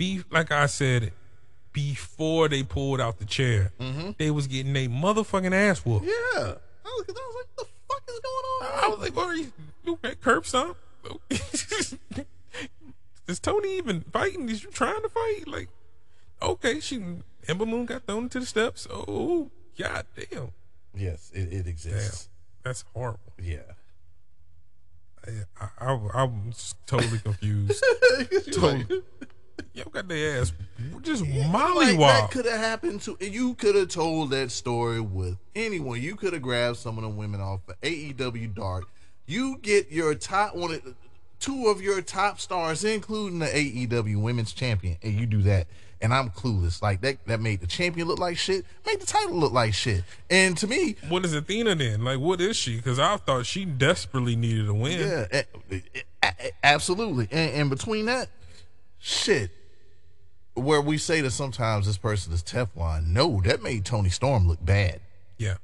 Be like I said before they pulled out the chair, mm-hmm. they was getting a motherfucking ass whoop. Yeah, I was, I was like, what the fuck is going on? I was like, "Are you okay, curb stomp?" Is Toni even fighting? Is you trying to fight? Like, okay, she Ember Moon got thrown into the steps. Oh, god damn, Yes, it, it damn, exists. that's horrible. Yeah. I, I, I was totally confused. totally. Y'all got their ass just Like, mollywop. that could have happened to you. Could have told that story with anyone. You could have grabbed some of the women off of AEW Dark. You get your top one, of- two of your top stars, including the AEW Women's Champion, and you do that. And I'm clueless. Like that. That made the champion look like shit. Made the title look like shit. And to me, what is Athena then? Like, what is she? Because I thought she desperately needed a win. Yeah, absolutely. And, and between that, shit, where we say that sometimes this person is Teflon. No, that made Toni Storm look bad. Yeah.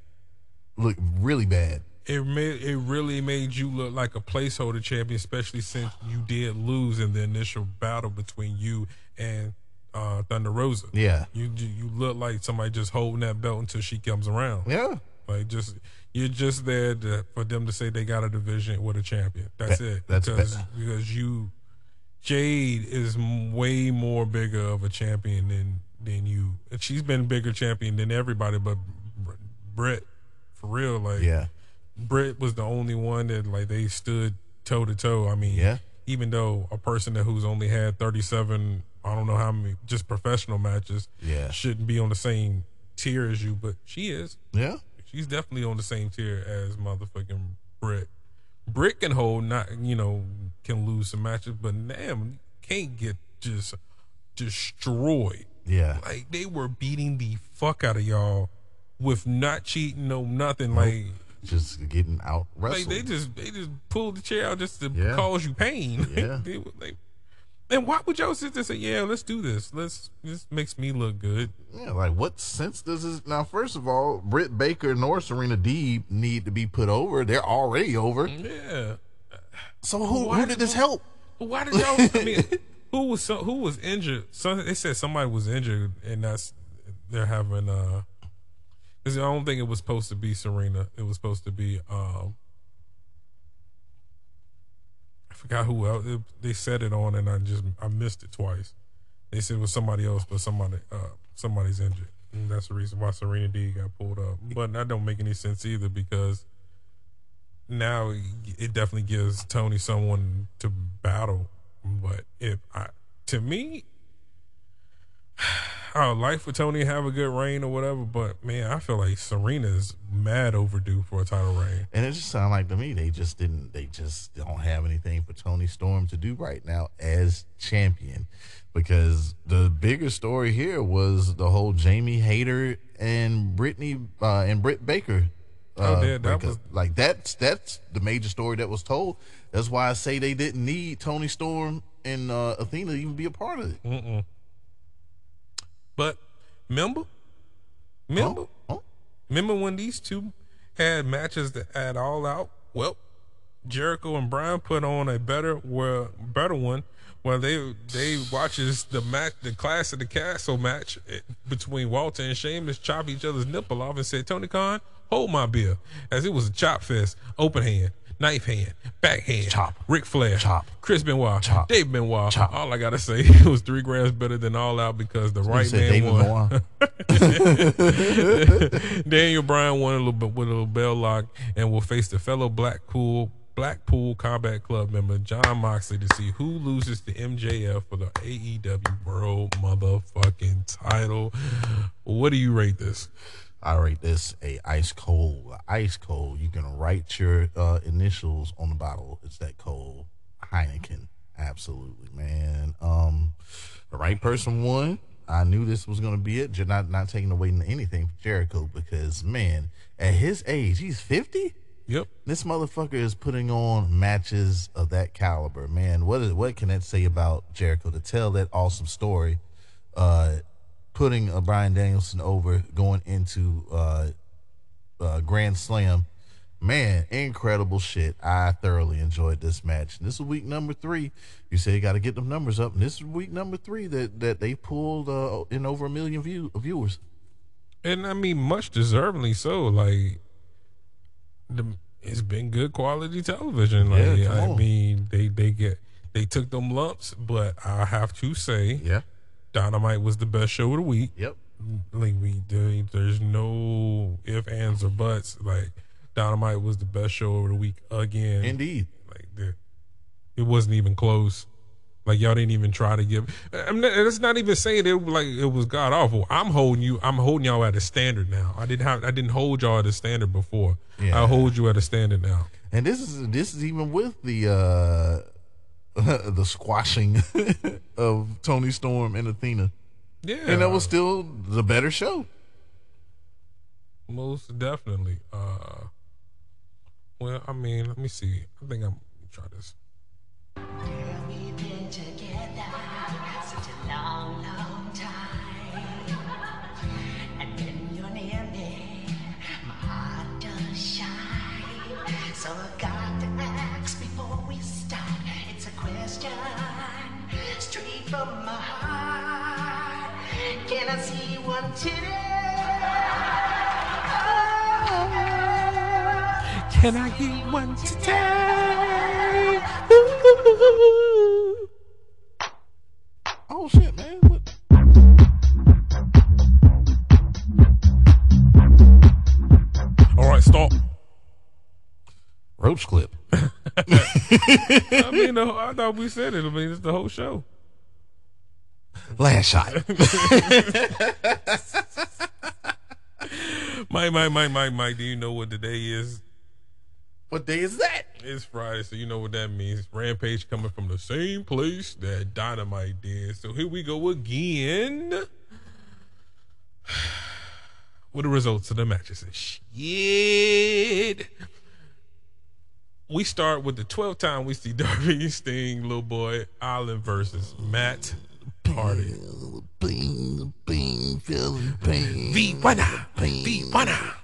Look really bad. It made it really made you look like a placeholder champion, especially since you did lose in the initial battle between you and uh, Thunder Rosa. Yeah. You you look like somebody just holding that belt until she comes around. Yeah. Like just you're just there to, for them to say they got a division with a champion. That's That- it. that's because bad. because you Jade is way more bigger of a champion than than you. And she's been bigger champion than everybody, but Br- Britt for real. Like Yeah. Britt was the only one that like they stood toe to toe. I mean, Yeah. Even though a person that who's only had thirty seven, I don't know how many just professional matches, Yeah. shouldn't be on the same tier as you, but she is. Yeah. She's definitely on the same tier as motherfucking Britt. Britt can hold, not you know, can lose some matches, but damn, can't get just destroyed. Yeah. Like they were beating the fuck out of y'all with not cheating, no nothing. Like, Just getting out like they just they just pulled the chair out just to Yeah. cause you pain. Yeah. They and why would y'all sit there and say, "Yeah, let's do this. Let's this makes me look good." Yeah, like what sense does this now? First of all, Britt Baker nor Serena Deeb need to be put over. They're already over. Yeah. So who Why who did this help? Why did y'all? I mean, who was so, who was injured? So they said somebody was injured, and that's they're having. uh I don't think it was supposed to be Serena. It was supposed to be. um I forgot who else. It- they said it on, and I just I missed it twice. They said it was somebody else, but somebody uh somebody's injured, and that's the reason why Serena D got pulled up. But that don't make any sense either because now it definitely gives Toni someone to battle. But if I, to me, Would like for Toni to have a good reign or whatever. But man, I feel like Serena's mad overdue for a title reign. And it just sounded like to me they just didn't. They just don't have anything for Toni Storm to do right now as champion, because the bigger story here was the whole Jamie Hayter and Brittany uh, and Britt Baker. Oh, uh, yeah, that was- like that's that's the major story that was told. That's why I say they didn't need Toni Storm and uh, Athena to even be a part of it. Mm-mm. But remember, remember, Oh, oh. remember when these two had matches that had all out? Well, Jericho and Bryan put on a better, well, better one. Where they they watches the match, the Clash of the Castle match between Walter and Sheamus chop each other's nipple off and said, "Tony Khan, hold my beer," as it was a chop fest, open hand, knife hand, backhand, Chop. Ric Flair, Chop. Chris Benoit, Chop. Dave Benoit. Chop. All I gotta say, it was three grams better than All Out because the right man David won. Daniel Bryan won a little bit with a little bell lock and will face the fellow Blackpool Blackpool Combat Club member Jon Moxley to see who loses to MJF for the AEW World Motherfucking Title. What do you rate this? I rate this a ice cold, ice cold. You can write your uh, initials on the bottle. It's that cold Heineken. Absolutely, man. Um, the right person won. I knew this was gonna be it. Not not taking away anything from Jericho because man, at his age, he's fifty. Yep. This motherfucker is putting on matches of that caliber, man. What is what can that say about Jericho to tell that awesome story? Uh, putting uh, Bryan Danielson over, going into uh, uh, Grand Slam, man, incredible shit. I thoroughly enjoyed this match. And this is week number three. You say you got to get them numbers up, and this is week number three that that they pulled uh, in over a million view viewers. And I mean, much deservingly so. Like, the, it's been good quality television. Like, Yeah, I mean, they they get they took them lumps, but I have to say, Yeah. Dynamite was the best show of the week. Yep. Like we, there, there's no if, ands, or buts. Like Dynamite was the best show of the week again. Indeed. Like the, it wasn't even close. Like y'all didn't even try to give. I'm not, that's not even saying it like it was god awful. I'm holding you. I'm holding y'all at a standard now. I didn't have. I didn't hold y'all at a standard before. Yeah. I hold you at a standard now. And this is this is even with the uh the squashing of Toni Storm and Athena. Yeah, And that was still the better show. most definitely. Uh, well, I mean, let me see. I think I'm let me try this. Girl, Can I get one today? Oh shit, man. What? All right, stop. Roach clip. I mean, the, I thought we said it. I mean, it's the whole show. Last shot. Mike, Mike, Mike, Mike, Mike. Do you know what today is? what day is that? It's Friday, so you know what that means. Rampage coming from the same place that Dynamite did. So here we go again. With the results of the matches and shit. We start with the 12th time we see Darby Sting, little boy, Island versus Matt Hardy. Bing, bing, feeling pain.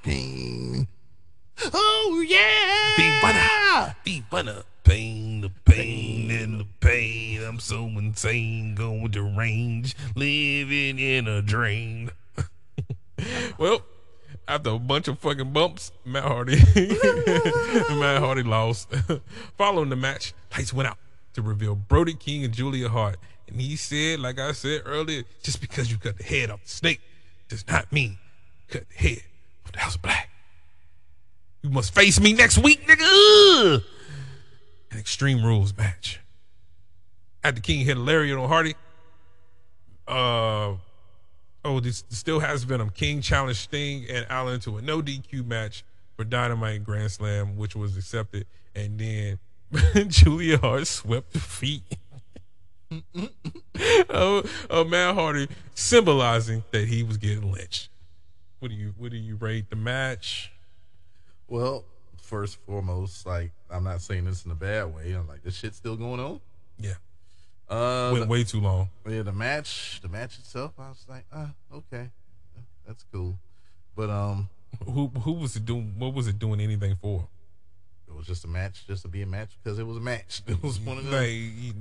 Pain. Oh yeah. the winner. Pain, the pain, and the pain. I'm so insane, going to range, living in a drain. well, after a bunch of fucking bumps, Matt Hardy, Matt Hardy lost. Following the match, lights went out to reveal Brody King and Julia Hart, and he said, like I said earlier, just because you cut the head off the snake does not mean cut the head off the House of Black. You must face me next week, nigga. An Extreme Rules match. After King hit a lariat on Hardy, uh, oh, this still has Venom. King challenged Sting and Allin to a no DQ match for Dynamite Grand Slam, which was accepted. And then Julia Hart swept the feet of, of Matt Hardy, symbolizing that he was getting lynched. What do you what do you rate the match? Well, first and foremost, like I'm not saying this in a bad way. I'm like this shit's still going on. Yeah, Uh, went the, way too long. yeah, the match, the match itself, I was like, ah, okay, that's cool. But um, Who who was it doing? What was it doing anything for? it was just a match, just to be a match because it was a match. It was one of them. Like,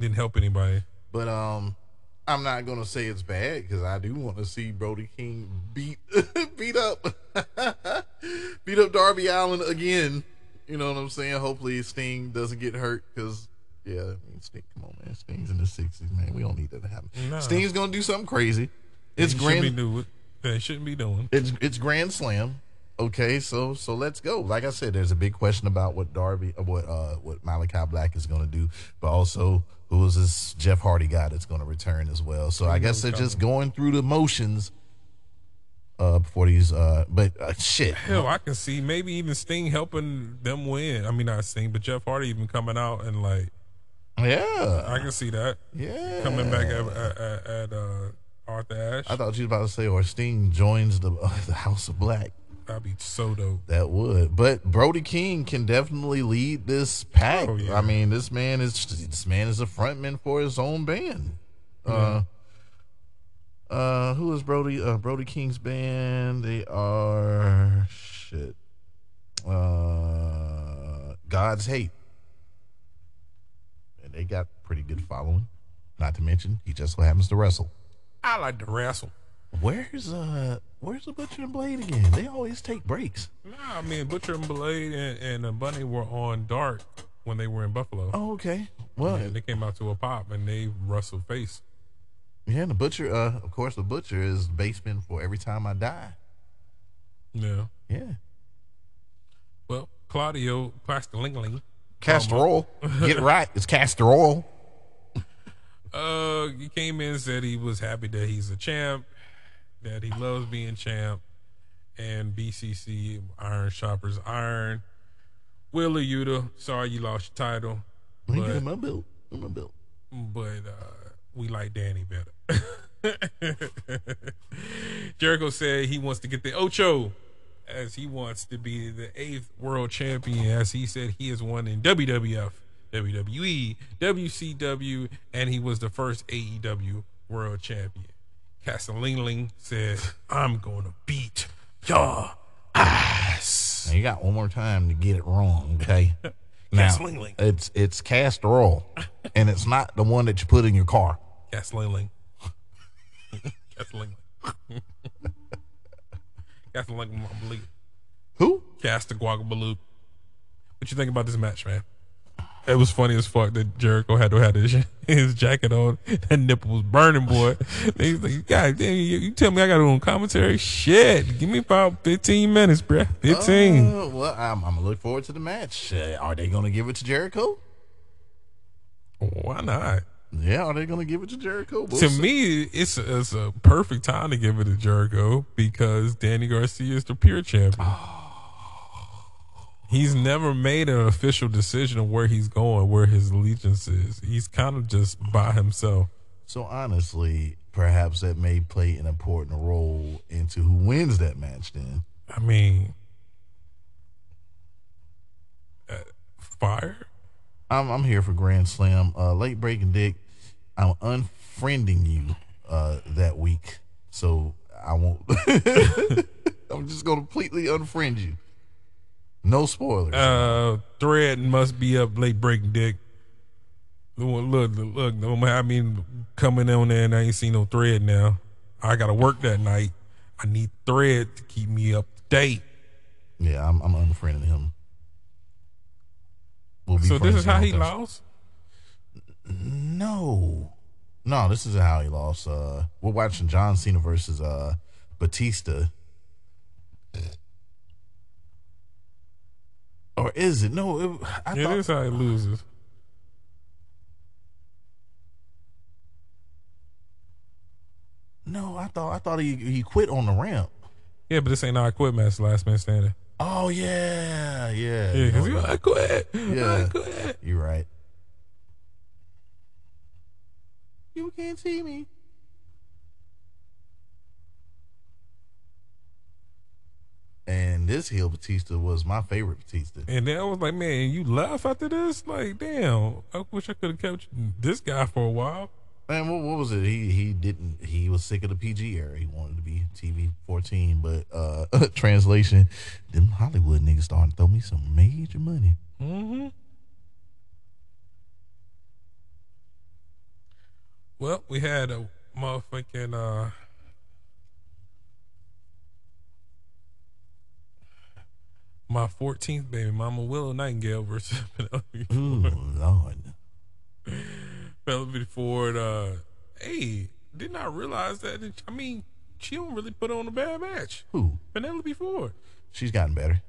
didn't help anybody. But um, I'm not gonna say it's bad because I do want to see Brody King beat beat up beat up Darby Allin again. You know what I'm saying? Hopefully Sting doesn't get hurt because yeah, I mean Sting. Come on, man, Sting's in the '60s, man. We don't need that to happen. Sting's gonna do something crazy. It's He shouldn't be grand. doing. They shouldn't be doing. It's it's Grand Slam. Okay, so so let's go. Like I said, there's a big question about what Darby, what uh, what Malakai Black is going to do, but also who is this Jeff Hardy guy that's going to return as well. So I guess they're just going through the motions uh, before these. Uh, but uh, shit, Hell, I can see maybe even Sting helping them win. I mean, not Sting, but Jeff Hardy even coming out and like yeah, I can see that yeah, coming back at at, at uh, Arthur Ashe. I thought you was about to say, or Sting joins the uh, the House of Black. That'd be so dope. That would, but Brody King can definitely lead this pack. Oh, yeah. I mean, this man is this man is a frontman for his own band. Uh, uh, who is Brody? Uh, Brody King's band. They are shit. Uh, God's Hate, and they got pretty good following. Not to mention, he just so happens to wrestle. I like to wrestle. Where's uh, where's the Butcher and Blade again? They always take breaks. Nah, I mean Butcher and Blade and, and uh, Bunny were on Dark when they were in Buffalo. Oh, okay. Well, And they came out to a pop and they wrestled face. Yeah, and the butcher. Uh, of course, the butcher is basement for every time I die. Yeah. Yeah, Well, Claudio Plastilingeling, castor oil. Get it right. It's castor oil. uh, he came in and said he was happy that he's a champ, that he loves being champ, and BCC Iron Shoppers Iron. Wheeler Yuta, sorry you lost your title, but, get in my belt. My belt. but uh, we like Danny better. Jericho said he wants to get the Ocho as he wants to be the eighth world champion, as he said he has won in WWF, WWE, WCW, and he was the first AEW world champion. Castellingling says, I'm going to beat your ass. Now you got one more time to get it wrong. Okay. Now Castellingling. it's it's castor oil, and it's not the one that you put in your car. Castellingling. Castellingling. Got like Malik. Who? Cast the Guagabaloo. What you think about this match, man? It was funny as fuck that Jericho had to have his, his jacket on. That nipple was burning, boy. He's like, God damn, you, you tell me I got to do commentary? Shit, give me about 15 minutes, bruh. 15. Uh, well, I'm, I'm gonna look forward to the match. Uh, are they gonna give it to Jericho? Why not? Yeah, are they gonna give it to Jericho? We'll to see. me, it's a, it's a perfect time to give it to Jericho because Danny Garcia is the pure champion. He's never made an official decision of where he's going, where his allegiance is. He's kind of just by himself. So honestly, perhaps that may play an important role into who wins that match. Then I mean, uh, fire. I'm I'm here for Grand Slam. Uh, late breaking dick. I'm unfriending you uh, that week, so I won't. I'm just gonna completely unfriend you. No spoilers. Uh, thread must be up late breaking dick. Look, look, look. I mean, coming on there and I ain't seen no thread now. I gotta work that night. I need thread to keep me up to date. yeah, I'm I'm unfriending him. We'll So this is how he Thursday. lost. No, no, this is how he lost. Uh, we're watching John Cena versus uh Batista. Or is it? No, it, I It thought is how he loses. no. I thought I thought he he quit on the ramp. Yeah, but this ain't our quit match. Last man standing. Oh yeah, yeah, Yeah, because No, I quit. Yeah. I quit. You're right. You can't see me. And this heel Batista was my favorite Batista. And then I was like, man, you left after this? Like, damn. I wish I could have kept this guy for a while. Man, what, what was it? He he didn't. He was sick of the PG era. He wanted to be TV fourteen. But uh translation, them Hollywood niggas starting to throw me some major money. Mm-hmm. Well, we had a motherfucking uh my 14th baby mama Willow Nightingale versus Penelope Ooh Ford. Lord. Penelope Ford uh hey, did not realize that I mean, she don't really put on a bad match. Who? Penelope Ford. She's gotten better.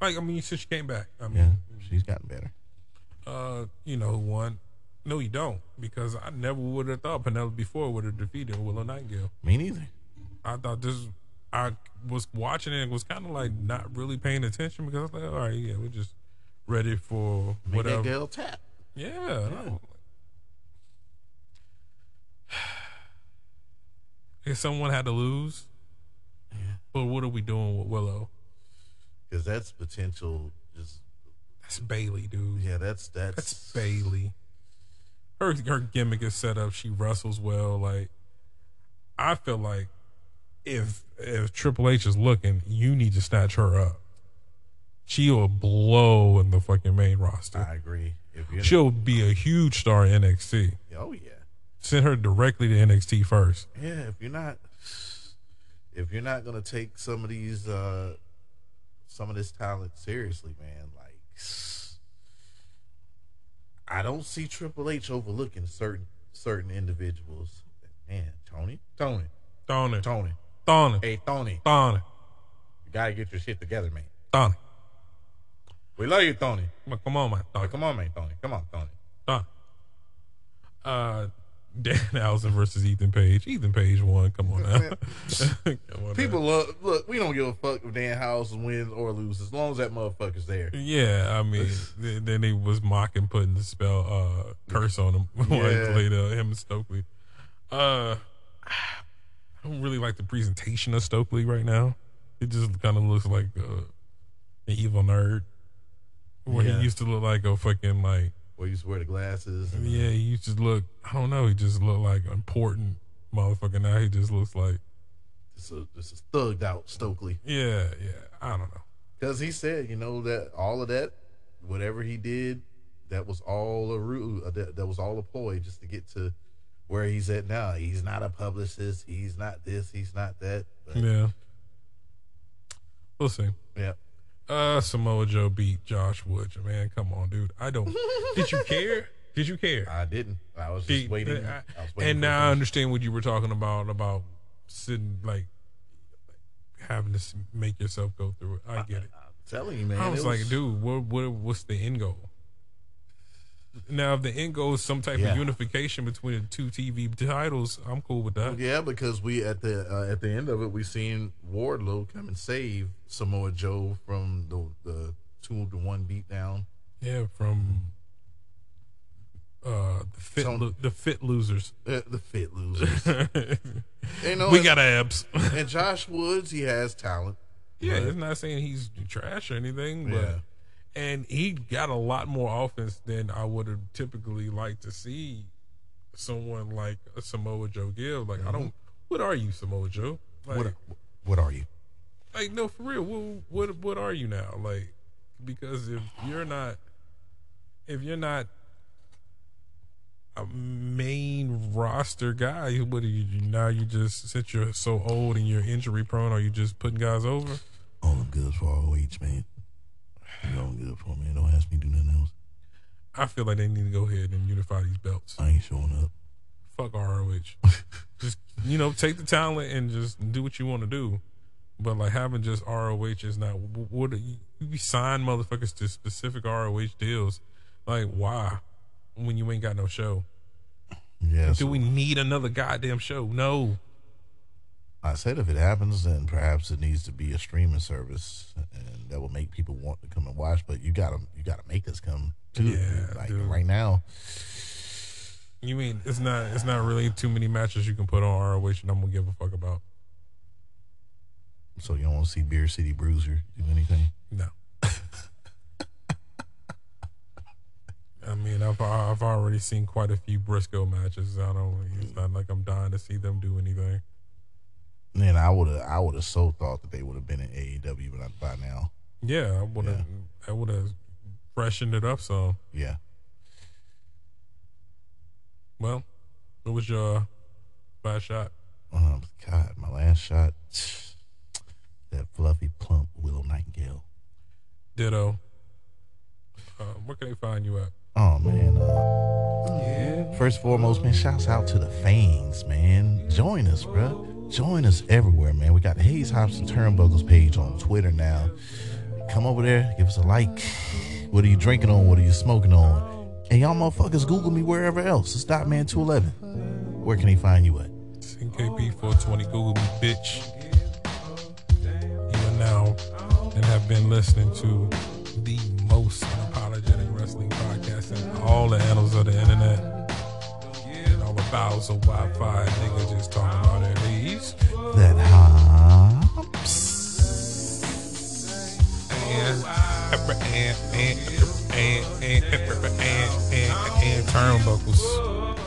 Like I mean, since she came back. I mean, Yeah, she's gotten better. uh, you know who won. No, you don't, because I never would have thought Penelope Ford would have defeated Willow Nightingale. Me neither. I thought this. I was watching it and was kind of like not really paying attention because I was like, all right, yeah, we're just ready for Make that whatever. girl tap. Yeah. I'm If someone had to lose, yeah. but what are we doing with Willow? Because that's potential. Just That's Bayley, dude. yeah, that's that's, That's Bayley. Her her gimmick is set up. She wrestles well. Like I feel like if if Triple H is looking, you need to snatch her up. She will blow in the fucking main roster. I agree. She'll be a huge star in NXT. oh yeah, Send her directly to NXT first. yeah. If you're not, if you're not gonna take some of these, uh some of this talent seriously, man, like I don't see Triple H overlooking certain certain individuals. Man, Tony, Tony, Tony. Tony, Thon hey Tony, Thon it. you gotta get your shit together, man. Thon it. We love you, Tony. Well, Come on, man. Thon. Come on, man, Tony. Come on, Tony. Thon. Uh, Dan Allison versus Ethan Page. Ethan Page won. Come on now. Come on People now. love look. We don't give a fuck if Danhausen wins or loses, as long as that motherfucker's there. Yeah, I mean, then they was mocking putting the spell uh curse on him he Yeah. uh, him and Stokely. Uh, I don't really like the presentation of Stokely right now. It just kind of looks like uh, an evil nerd. Where Yeah. he used to look like a fucking like Where you used to wear the glasses. And, yeah, he used to look. I don't know. He just looked like important motherfucker. Now he just looks like This is, this is thugged out Stokely yeah, yeah. I don't know. because he said, you know, that all of that, whatever he did, that was all a ruse. Uh, that, that was all a ploy just to get to where he's at now. He's not a publicist. He's not this. He's not that. But, Yeah. We'll see. yeah. Uh, Samoa Joe beat Josh Woods. Man, come on, dude. I don't. did you care? Did you care? I didn't. I was just Did- waiting. I- I was waiting and now I understand what you were talking about about sitting like having to make yourself go through it. I get it. I'm telling you, man. I was it like, dude, what, what what's the end goal? Now, if the end goal is some type Yeah. of unification between the two TV titles, I'm cool with that. Yeah, because we at the uh, at the end of it, we seen Wardlow come and save Samoa Joe from the the two to one beatdown. Yeah, from uh the fit Some- lo- the fit losers. Uh, the fit losers. you know, we got abs. and Josh Woods, he has talent. yeah, it's not saying he's trash or anything, but Yeah. And he got a lot more offense than I would have typically liked to see someone like a Samoa Joe give. Like, I don't. What are you, Samoa Joe? Like, Mm-hmm. What what are you? like no, for real. What what what are you now? Like, because if you're not, if you're not a main roster guy, what are you now? You just since you're so old and you're injury prone, are you just putting guys over? All I'm good for ROH, man. All I'm good for, man. Don't ask me to do nothing else. I feel like they need to go ahead and unify these belts. I ain't showing up. Fuck ROH. just you know, take the talent and just do what you want to do. But like having just ROH is not what you, you sign motherfuckers to specific ROH deals. Like why? When you ain't got no show. Yeah. Do so we need another goddamn show? No. I said if it happens, then perhaps it needs to be a streaming service, and that will make people want to come and watch. But you gotta you gotta make us come too. Yeah, like dude. right now. You mean it's not it's not really too many matches you can put on ROH and I'm gonna give a fuck about. So you don't want to see Beer City Bruiser do anything? No. I mean, I've I've already seen quite a few Briscoe matches. I don't. It's not like I'm dying to see them do anything. Man, I would have I would have so thought that they would have been in AEW by, by now. Yeah, I would have. I would have freshened it up some. Yeah. Well, what was your last shot? Um, God, my last shot. That fluffy, plump Willow Nightingale. Ditto. Uh, where can they find you at? Oh man. Uh, First and foremost, man, shouts out to the fans, man. Join us, bro. Join us everywhere, man. We got the Hayes Hobson Turnbuckles page on Twitter now. Come over there, give us a like. What are you drinking on? What are you smoking on? And y'all motherfuckers Google me wherever else. It's Dotman211. Where can he find you at? NKP 420. Google me, bitch. You are now and have been listening to the most unapologetic wrestling podcast in all the annals of the internet. And all the bowels of Wi-Fi niggas just talking That hops. and and and and and and, and, and turnbuckles.